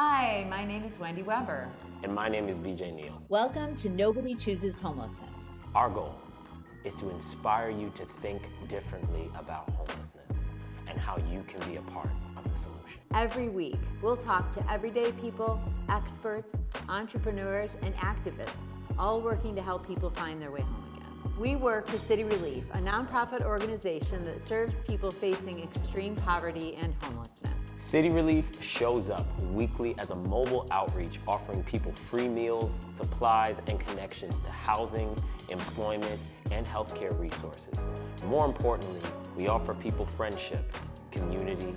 Hi, my name is Wendy Weber. And my name is BJ Neal. Welcome to Nobody Chooses Homelessness. Our goal is to inspire you to think differently about homelessness and how you can be a part of the solution. Every week, we'll talk to everyday people, experts, entrepreneurs, and activists, all working to help people find their way home again. We work with City Relief, a nonprofit organization that serves people facing extreme poverty and homelessness. City Relief shows up weekly as a mobile outreach offering people free meals, supplies, and connections to housing, employment, and healthcare resources. More importantly, we offer people friendship, community,